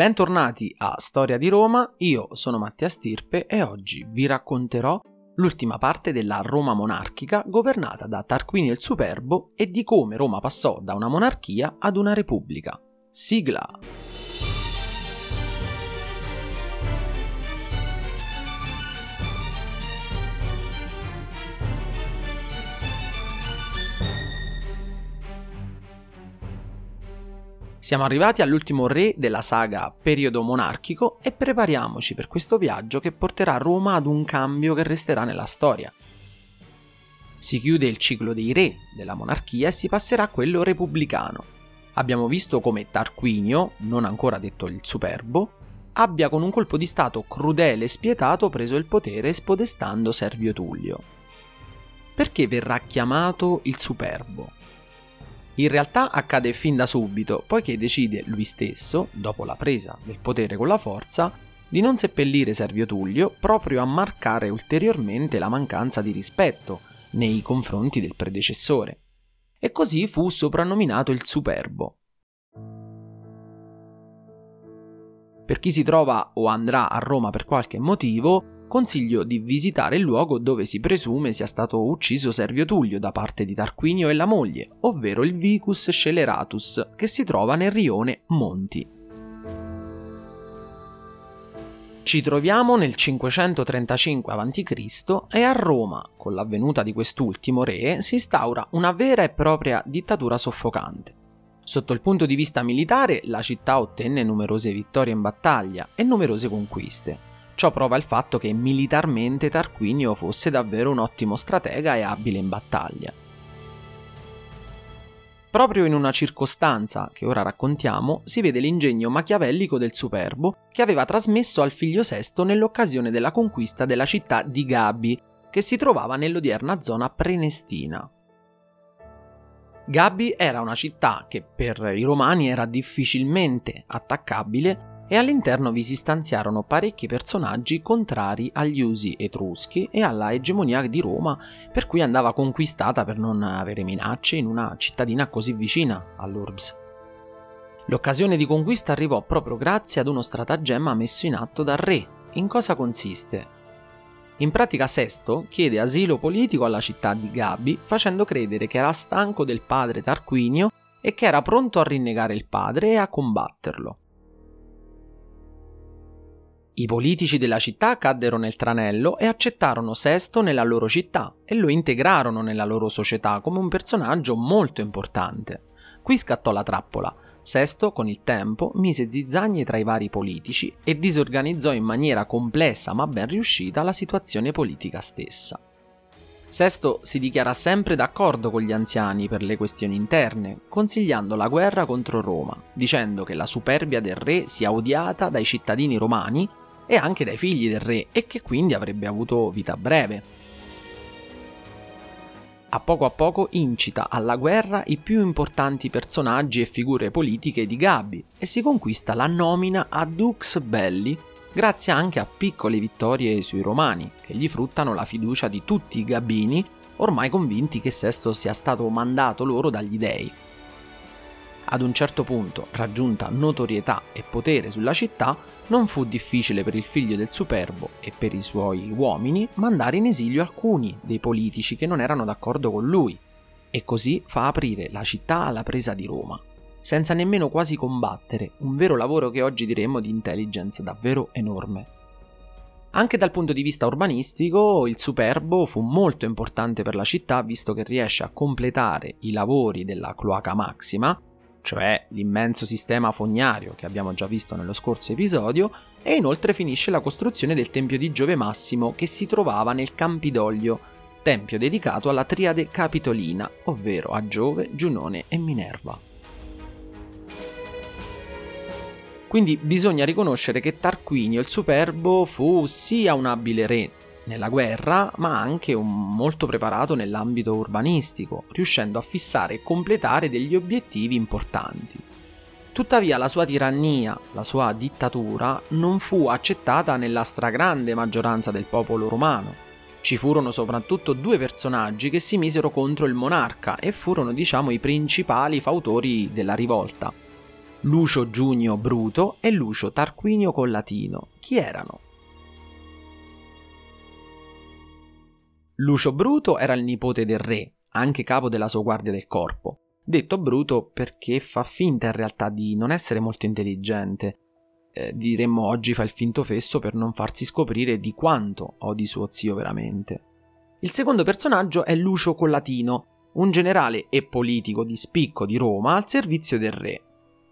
Bentornati a Storia di Roma, io sono Mattia Stirpe e oggi vi racconterò l'ultima parte della Roma monarchica governata da Tarquinio il Superbo e di come Roma passò da una monarchia ad una repubblica. Sigla! Siamo arrivati all'ultimo re della saga periodo monarchico e prepariamoci per questo viaggio che porterà Roma ad un cambio che resterà nella storia. Si chiude il ciclo dei re della monarchia e si passerà a quello repubblicano. Abbiamo visto come Tarquinio, non ancora detto il Superbo, abbia con un colpo di stato crudele e spietato preso il potere spodestando Servio Tullio. Perché verrà chiamato il Superbo? In realtà accade fin da subito, poiché decide lui stesso, dopo la presa del potere con la forza, di non seppellire Servio Tullio proprio a marcare ulteriormente la mancanza di rispetto nei confronti del predecessore. E così fu soprannominato il Superbo. Per chi si trova o andrà a Roma per qualche motivo, consiglio di visitare il luogo dove si presume sia stato ucciso Servio Tullio da parte di Tarquinio e la moglie, ovvero il Vicus Sceleratus, che si trova nel rione Monti. Ci troviamo nel 535 a.C. e a Roma, con l'avvenuta di quest'ultimo re, si instaura una vera e propria dittatura soffocante. Sotto il punto di vista militare, la città ottenne numerose vittorie in battaglia e numerose conquiste, Ciò prova il fatto che militarmente Tarquinio fosse davvero un ottimo stratega e abile in battaglia. Proprio in una circostanza che ora raccontiamo si vede l'ingegno machiavellico del Superbo che aveva trasmesso al figlio Sesto nell'occasione della conquista della città di Gabi, che si trovava nell'odierna zona prenestina. Gabi era una città che per i romani era difficilmente attaccabile e all'interno vi si stanziarono parecchi personaggi contrari agli usi etruschi e alla egemonia di Roma, per cui andava conquistata per non avere minacce in una cittadina così vicina all'Urbs. L'occasione di conquista arrivò proprio grazie ad uno stratagemma messo in atto dal re. In cosa consiste? In pratica Sesto chiede asilo politico alla città di Gabi facendo credere che era stanco del padre Tarquinio e che era pronto a rinnegare il padre e a combatterlo. I politici della città caddero nel tranello e accettarono Sesto nella loro città e lo integrarono nella loro società come un personaggio molto importante. Qui scattò la trappola. Sesto, con il tempo, mise zizzagni tra i vari politici e disorganizzò in maniera complessa ma ben riuscita la situazione politica stessa. Sesto si dichiara sempre d'accordo con gli anziani per le questioni interne, consigliando la guerra contro Roma, dicendo che la superbia del re sia odiata dai cittadini romani e anche dai figli del re e che quindi avrebbe avuto vita breve. A poco a poco incita alla guerra i più importanti personaggi e figure politiche di Gabi e si conquista la nomina a Dux Belli grazie anche a piccole vittorie sui romani che gli fruttano la fiducia di tutti i Gabini ormai convinti che Sesto sia stato mandato loro dagli dei. Ad un certo punto, raggiunta notorietà e potere sulla città, non fu difficile per il figlio del superbo e per i suoi uomini mandare in esilio alcuni dei politici che non erano d'accordo con lui, e così fa aprire la città alla presa di Roma, senza nemmeno quasi combattere, un vero lavoro che oggi diremmo di intelligence davvero enorme. Anche dal punto di vista urbanistico, il Superbo fu molto importante per la città visto che riesce a completare i lavori della Cloaca Maxima, cioè l'immenso sistema fognario che abbiamo già visto nello scorso episodio, e inoltre finisce la costruzione del Tempio di Giove Massimo che si trovava nel Campidoglio, tempio dedicato alla triade capitolina, ovvero a Giove, Giunone e Minerva. Quindi bisogna riconoscere che Tarquinio il Superbo fu sia un abile re nella guerra, ma anche molto preparato nell'ambito urbanistico, riuscendo a fissare e completare degli obiettivi importanti. Tuttavia la sua tirannia, la sua dittatura, non fu accettata nella stragrande maggioranza del popolo romano. Ci furono soprattutto due personaggi che si misero contro il monarca e furono diciamo i principali fautori della rivolta. Lucio Giunio Bruto e Lucio Tarquinio Collatino. Chi erano? Lucio Bruto era il nipote del re, anche capo della sua guardia del corpo. Detto Bruto perché fa finta in realtà di non essere molto intelligente. Eh, diremmo oggi fa il finto fesso per non farsi scoprire di quanto odi suo zio veramente. Il secondo personaggio è Lucio Collatino, un generale e politico di spicco di Roma al servizio del re.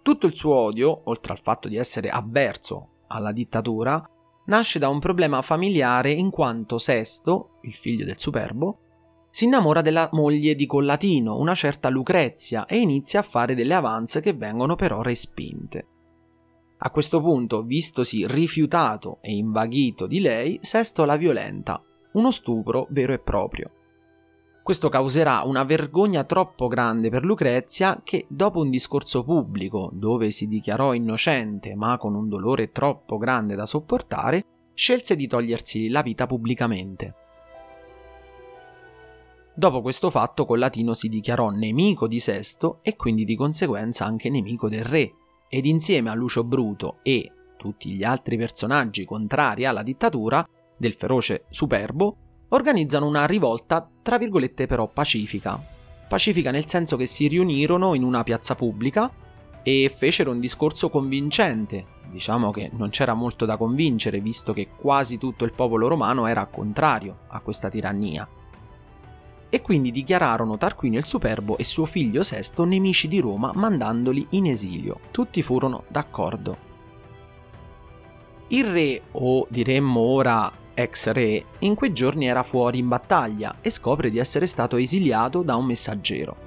Tutto il suo odio, oltre al fatto di essere avverso alla dittatura, nasce da un problema familiare in quanto Sesto, il figlio del superbo, si innamora della moglie di Collatino, una certa Lucrezia, e inizia a fare delle avance che vengono però respinte. A questo punto, vistosi rifiutato e invaghito di lei, Sesto la violenta, uno stupro vero e proprio. Questo causerà una vergogna troppo grande per Lucrezia che, dopo un discorso pubblico dove si dichiarò innocente ma con un dolore troppo grande da sopportare, scelse di togliersi la vita pubblicamente. Dopo questo fatto Collatino si dichiarò nemico di Sesto e quindi di conseguenza anche nemico del re, ed insieme a Lucio Bruto e tutti gli altri personaggi contrari alla dittatura del feroce Superbo organizzano una rivolta tra virgolette però pacifica. Pacifica nel senso che si riunirono in una piazza pubblica e fecero un discorso convincente. Diciamo che non c'era molto da convincere visto che quasi tutto il popolo romano era contrario a questa tirannia e quindi dichiararono Tarquinio il Superbo e suo figlio Sesto nemici di Roma mandandoli in esilio. Tutti furono d'accordo. Il re, o diremmo ora ex re, in quei giorni era fuori in battaglia e scopre di essere stato esiliato da un messaggero.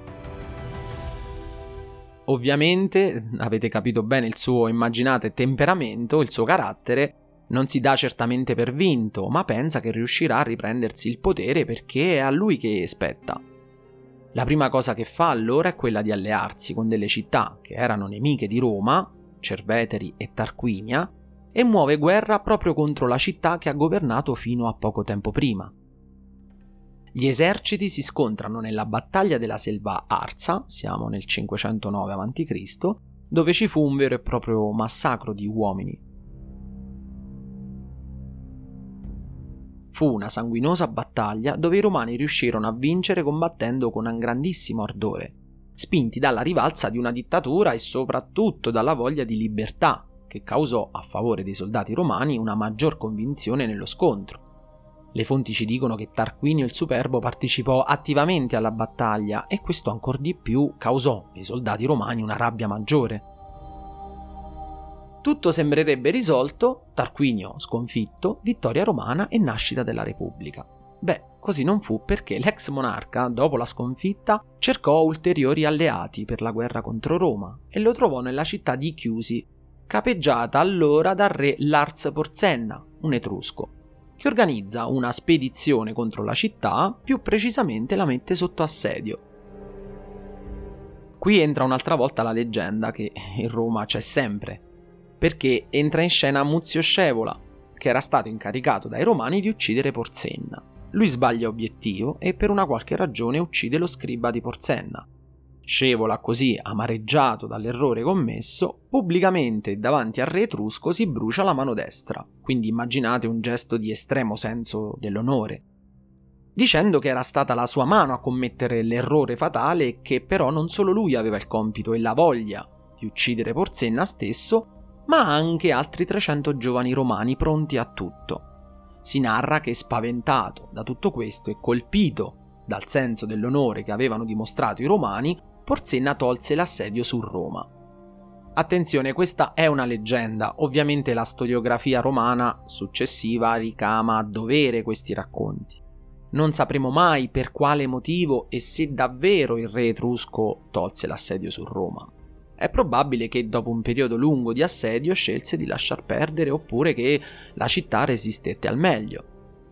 Ovviamente, avete capito bene il suo, immaginate, temperamento, il suo carattere, non si dà certamente per vinto, ma pensa che riuscirà a riprendersi il potere perché è a lui che spetta. La prima cosa che fa allora è quella di allearsi con delle città che erano nemiche di Roma, Cerveteri e Tarquinia, e muove guerra proprio contro la città che ha governato fino a poco tempo prima. Gli eserciti si scontrano nella battaglia della selva Arsa, siamo nel 509 a.C., dove ci fu un vero e proprio massacro di uomini. Fu una sanguinosa battaglia dove i romani riuscirono a vincere combattendo con un grandissimo ardore, spinti dalla rivalsa di una dittatura e soprattutto dalla voglia di libertà, che causò a favore dei soldati romani una maggior convinzione nello scontro. Le fonti ci dicono che Tarquinio il Superbo partecipò attivamente alla battaglia e questo ancor di più causò ai soldati romani una rabbia maggiore. Tutto sembrerebbe risolto, Tarquinio sconfitto, vittoria romana e nascita della Repubblica. Beh, così non fu perché l'ex monarca, dopo la sconfitta, cercò ulteriori alleati per la guerra contro Roma e lo trovò nella città di Chiusi, capeggiata allora dal re Lars Porsenna, un etrusco, che organizza una spedizione contro la città, più precisamente la mette sotto assedio. Qui entra un'altra volta la leggenda che in Roma c'è sempre, perché entra in scena Muzio Scevola, che era stato incaricato dai romani di uccidere Porsenna. Lui sbaglia obiettivo e per una qualche ragione uccide lo scriba di Porsenna. Scevola, così amareggiato dall'errore commesso, pubblicamente davanti al re etrusco si brucia la mano destra, quindi immaginate un gesto di estremo senso dell'onore, dicendo che era stata la sua mano a commettere l'errore fatale e che però non solo lui aveva il compito e la voglia di uccidere Porsenna stesso, ma anche altri 300 giovani romani pronti a tutto. Si narra che spaventato da tutto questo e colpito dal senso dell'onore che avevano dimostrato i romani, Porsenna tolse l'assedio su Roma. Attenzione, questa è una leggenda, ovviamente la storiografia romana successiva ricama a dovere questi racconti. Non sapremo mai per quale motivo e se davvero il re etrusco tolse l'assedio su Roma è probabile che dopo un periodo lungo di assedio scelse di lasciar perdere oppure che la città resistette al meglio.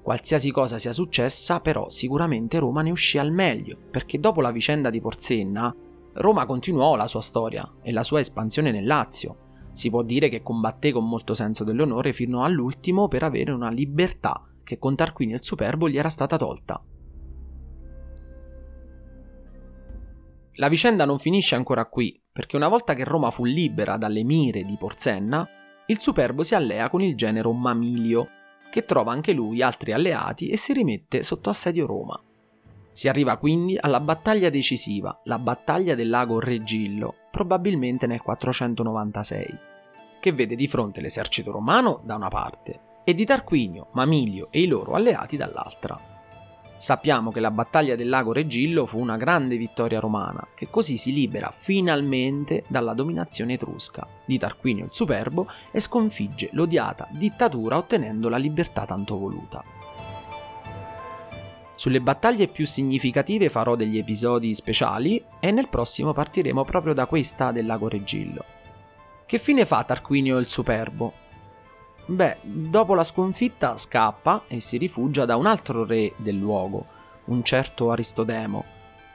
Qualsiasi cosa sia successa, però sicuramente Roma ne uscì al meglio, perché dopo la vicenda di Porsenna, Roma continuò la sua storia e la sua espansione nel Lazio. Si può dire che combatté con molto senso dell'onore fino all'ultimo per avere una libertà che con Tarquinio il Superbo gli era stata tolta. La vicenda non finisce ancora qui, perché una volta che Roma fu libera dalle mire di Porsenna, il Superbo si allea con il genero Mamilio, che trova anche lui altri alleati e si rimette sotto assedio Roma. Si arriva quindi alla battaglia decisiva, la battaglia del lago Regillo, probabilmente nel 496, che vede di fronte l'esercito romano da una parte e di Tarquinio, Mamilio e i loro alleati dall'altra. Sappiamo che la battaglia del lago Regillo fu una grande vittoria romana, che così si libera finalmente dalla dominazione etrusca di Tarquinio il Superbo e sconfigge l'odiata dittatura ottenendo la libertà tanto voluta. Sulle battaglie più significative farò degli episodi speciali e nel prossimo partiremo proprio da questa del lago Regillo. Che fine fa Tarquinio il Superbo? Beh, dopo la sconfitta scappa e si rifugia da un altro re del luogo, un certo Aristodemo,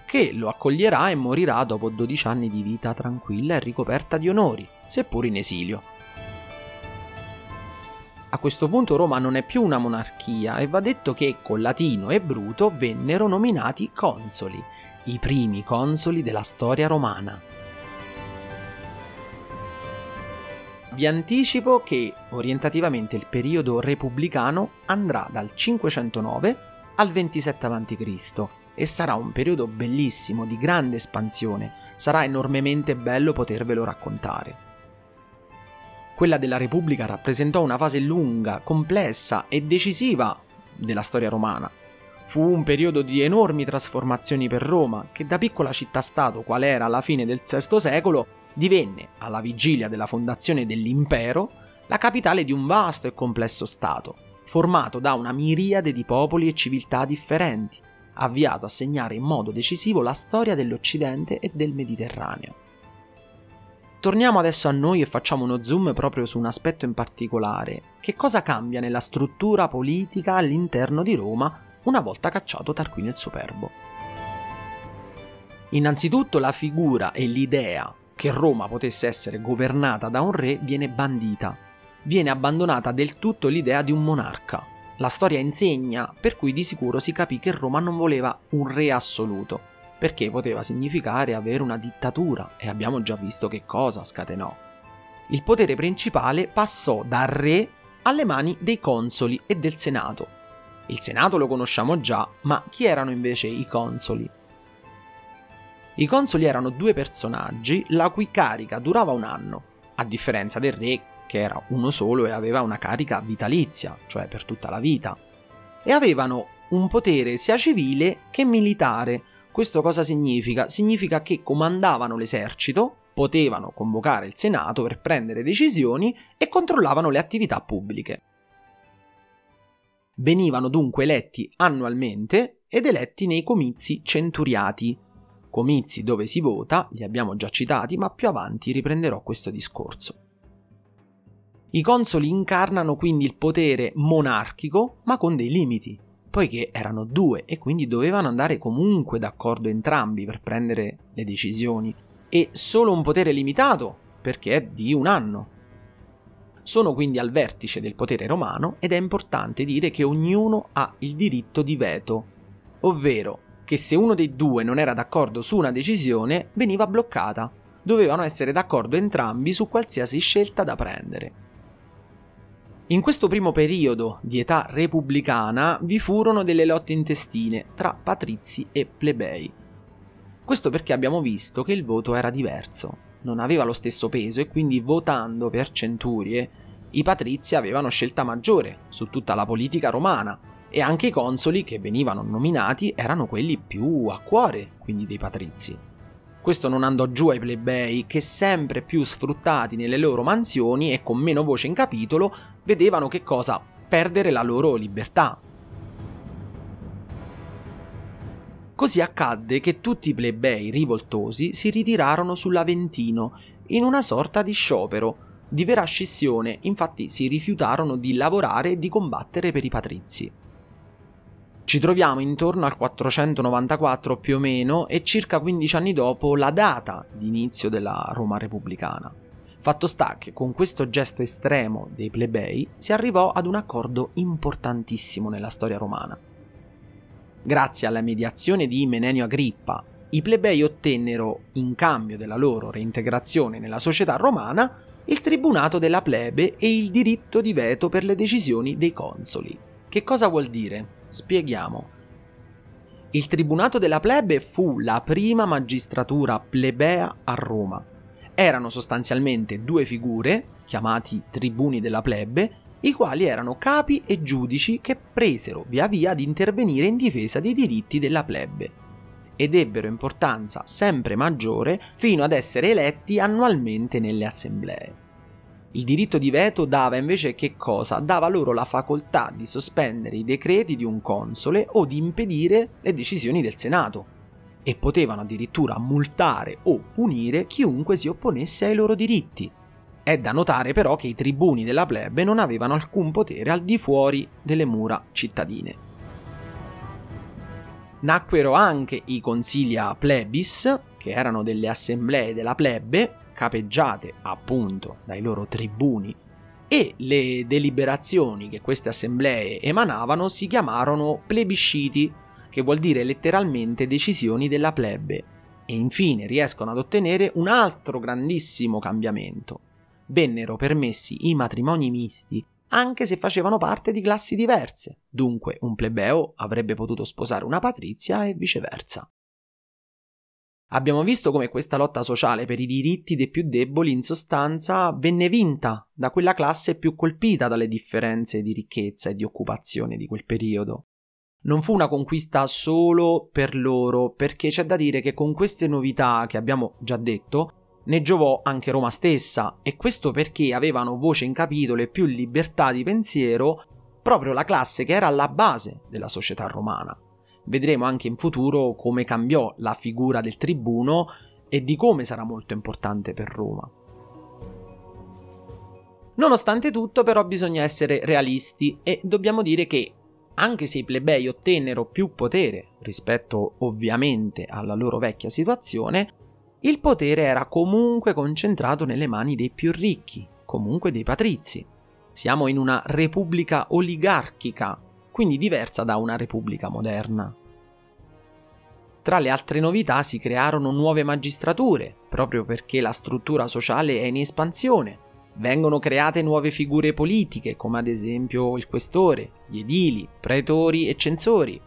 che lo accoglierà e morirà dopo 12 anni di vita tranquilla e ricoperta di onori, seppur in esilio. A questo punto Roma non è più una monarchia e va detto che con Latino e Bruto vennero nominati consoli, i primi consoli della storia romana. Vi anticipo che orientativamente il periodo repubblicano andrà dal 509 al 27 a.C. e sarà un periodo bellissimo, di grande espansione. Sarà enormemente bello potervelo raccontare. Quella della Repubblica rappresentò una fase lunga, complessa e decisiva della storia romana. Fu un periodo di enormi trasformazioni per Roma, che da piccola città-stato qual era alla fine del VI secolo divenne, alla vigilia della fondazione dell'impero, la capitale di un vasto e complesso Stato, formato da una miriade di popoli e civiltà differenti, avviato a segnare in modo decisivo la storia dell'Occidente e del Mediterraneo. Torniamo adesso a noi e facciamo uno zoom proprio su un aspetto in particolare. Che cosa cambia nella struttura politica all'interno di Roma una volta cacciato Tarquinio il Superbo? Innanzitutto la figura e l'idea che Roma potesse essere governata da un re viene bandita. Viene abbandonata del tutto l'idea di un monarca. La storia insegna, per cui di sicuro si capì che Roma non voleva un re assoluto, perché poteva significare avere una dittatura e abbiamo già visto che cosa scatenò. Il potere principale passò dal re alle mani dei consoli e del senato. Il senato lo conosciamo già, ma chi erano invece i consoli? I consoli erano due personaggi la cui carica durava un anno, a differenza del re che era uno solo e aveva una carica vitalizia, cioè per tutta la vita. E avevano un potere sia civile che militare. Questo cosa significa? Significa che comandavano l'esercito, potevano convocare il Senato per prendere decisioni e controllavano le attività pubbliche. Venivano dunque eletti annualmente ed eletti nei comizi centuriati, comizi dove si vota, li abbiamo già citati, ma più avanti riprenderò questo discorso. I consoli incarnano quindi il potere monarchico, ma con dei limiti, poiché erano due e quindi dovevano andare comunque d'accordo entrambi per prendere le decisioni, e solo un potere limitato, perché è di un anno. Sono quindi al vertice del potere romano ed è importante dire che ognuno ha il diritto di veto, ovvero che se uno dei due non era d'accordo su una decisione, veniva bloccata. Dovevano essere d'accordo entrambi su qualsiasi scelta da prendere. In questo primo periodo di età repubblicana vi furono delle lotte intestine tra patrizi e plebei. Questo perché abbiamo visto che il voto era diverso, non aveva lo stesso peso e quindi votando per centurie i patrizi avevano scelta maggiore su tutta la politica romana e anche i consoli che venivano nominati erano quelli più a cuore, quindi dei patrizi. Questo non andò giù ai plebei che sempre più sfruttati nelle loro mansioni e con meno voce in capitolo vedevano che cosa perdere la loro libertà. Così accadde che tutti i plebei rivoltosi si ritirarono sull'Aventino in una sorta di sciopero. Di vera scissione, infatti si rifiutarono di lavorare e di combattere per i patrizi. Ci troviamo intorno al 494 più o meno e circa 15 anni dopo la data di inizio della Roma repubblicana. Fatto sta che con questo gesto estremo dei plebei si arrivò ad un accordo importantissimo nella storia romana. Grazie alla mediazione di Menenio Agrippa, I plebei ottennero, in cambio della loro reintegrazione nella società romana, il tribunato della plebe e il diritto di veto per le decisioni dei consoli. Che cosa vuol dire? Spieghiamo. Il tribunato della plebe fu la prima magistratura plebea a Roma. Erano sostanzialmente due figure, chiamati tribuni della plebe, i quali erano capi e giudici che presero via via ad intervenire in difesa dei diritti della plebe ed ebbero importanza sempre maggiore fino ad essere eletti annualmente nelle assemblee. Il diritto di veto dava invece che cosa? Dava loro la facoltà di sospendere i decreti di un console o di impedire le decisioni del Senato e potevano addirittura multare o punire chiunque si opponesse ai loro diritti. È da notare però che i tribuni della plebe non avevano alcun potere al di fuori delle mura cittadine. Nacquero anche i consilia plebis, che erano delle assemblee della plebe, capeggiate appunto dai loro tribuni e le deliberazioni che queste assemblee emanavano si chiamarono plebisciti, che vuol dire letteralmente decisioni della plebe, e infine riescono ad ottenere un altro grandissimo cambiamento. Vennero permessi i matrimoni misti anche se facevano parte di classi diverse, dunque un plebeo avrebbe potuto sposare una patrizia e viceversa. Abbiamo visto come questa lotta sociale per i diritti dei più deboli in sostanza venne vinta da quella classe più colpita dalle differenze di ricchezza e di occupazione di quel periodo. Non fu una conquista solo per loro, perché c'è da dire che con queste novità che abbiamo già detto, ne giovò anche Roma stessa, e questo perché avevano voce in capitolo e più libertà di pensiero proprio la classe che era alla base della società romana. Vedremo anche in futuro come cambiò la figura del tribuno e di come sarà molto importante per Roma. Nonostante tutto, però, bisogna essere realisti e dobbiamo dire che, anche se i plebei ottennero più potere rispetto ovviamente alla loro vecchia situazione, il potere era comunque concentrato nelle mani dei più ricchi, comunque dei patrizi. Siamo in una repubblica oligarchica quindi diversa da una repubblica moderna. Tra le altre novità si crearono nuove magistrature, proprio perché la struttura sociale è in espansione. Vengono create nuove figure politiche, come ad esempio il questore, gli edili, pretori e censori,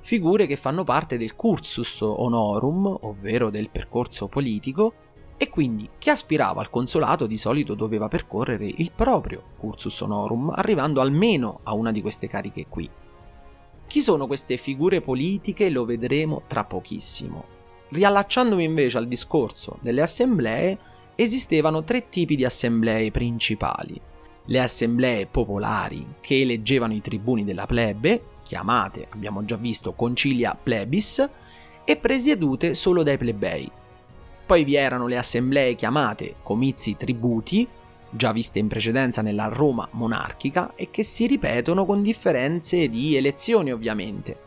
figure che fanno parte del cursus honorum, ovvero del percorso politico, e quindi chi aspirava al consolato di solito doveva percorrere il proprio cursus honorum, arrivando almeno a una di queste cariche qui. Chi sono queste figure politiche lo vedremo tra pochissimo. Riallacciandomi invece al discorso delle assemblee, esistevano tre tipi di assemblee principali. Le assemblee popolari che eleggevano i tribuni della plebe, chiamate, abbiamo già visto, concilia plebis, e presiedute solo dai plebei, poi vi erano le assemblee chiamate comizi tributi, già viste in precedenza nella Roma monarchica e che si ripetono con differenze di elezioni ovviamente.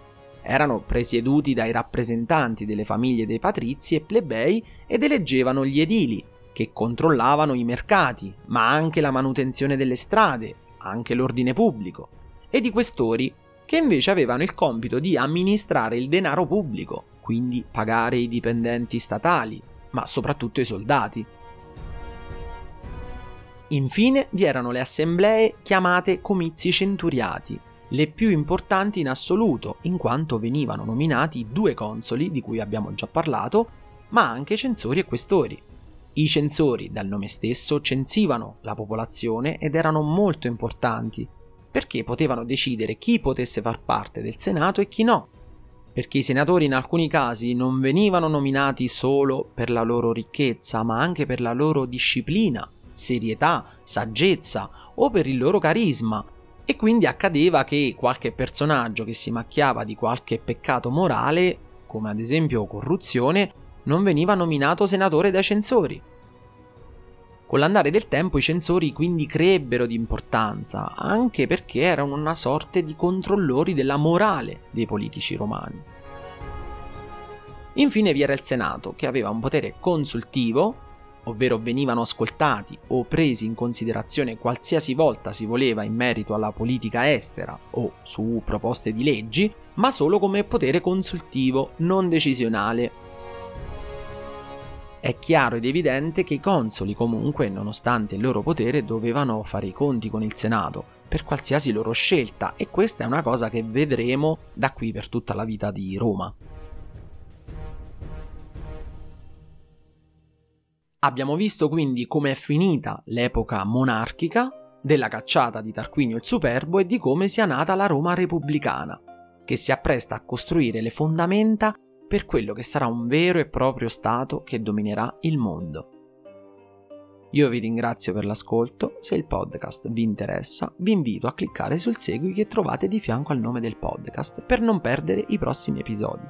Erano presieduti dai rappresentanti delle famiglie dei patrizi e plebei ed eleggevano gli edili, che controllavano i mercati, ma anche la manutenzione delle strade, anche l'ordine pubblico, ed i questori, che invece avevano il compito di amministrare il denaro pubblico, quindi pagare i dipendenti statali, ma soprattutto i soldati. Infine vi erano le assemblee chiamate comizi centuriati, le più importanti in assoluto, in quanto venivano nominati due consoli di cui abbiamo già parlato, ma anche censori e questori. I censori, dal nome stesso, censivano la popolazione ed erano molto importanti, perché potevano decidere chi potesse far parte del Senato e chi no, perché i senatori in alcuni casi non venivano nominati solo per la loro ricchezza, ma anche per la loro disciplina, serietà, saggezza o per il loro carisma. E quindi accadeva che qualche personaggio che si macchiava di qualche peccato morale, come ad esempio corruzione, non veniva nominato senatore dai censori. Con l'andare del tempo i censori quindi crebbero di importanza, anche perché erano una sorta di controllori della morale dei politici romani. Infine vi era il Senato, che aveva un potere consultivo, ovvero venivano ascoltati o presi in considerazione qualsiasi volta si voleva in merito alla politica estera o su proposte di leggi, ma solo come potere consultivo, non decisionale. È chiaro ed evidente che i consoli comunque, nonostante il loro potere, dovevano fare i conti con il Senato per qualsiasi loro scelta e questa è una cosa che vedremo da qui per tutta la vita di Roma. Abbiamo visto quindi come è finita l'epoca monarchica, della cacciata di Tarquinio il Superbo e di come sia nata la Roma repubblicana, che si appresta a costruire le fondamenta per quello che sarà un vero e proprio Stato che dominerà il mondo. Io vi ringrazio per l'ascolto, se il podcast vi interessa vi invito a cliccare sul segui che trovate di fianco al nome del podcast per non perdere i prossimi episodi.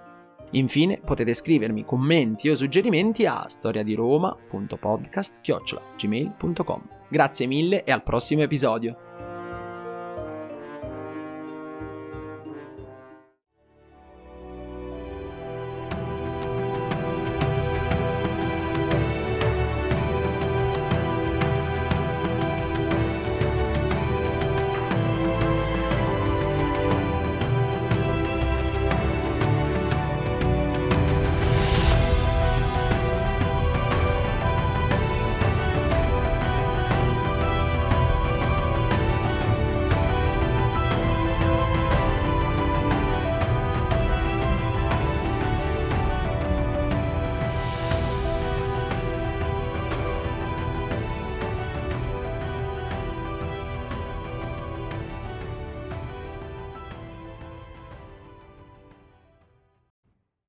Infine potete scrivermi commenti o suggerimenti a storiadiroma.podcast.gmail.com Grazie mille e al prossimo episodio!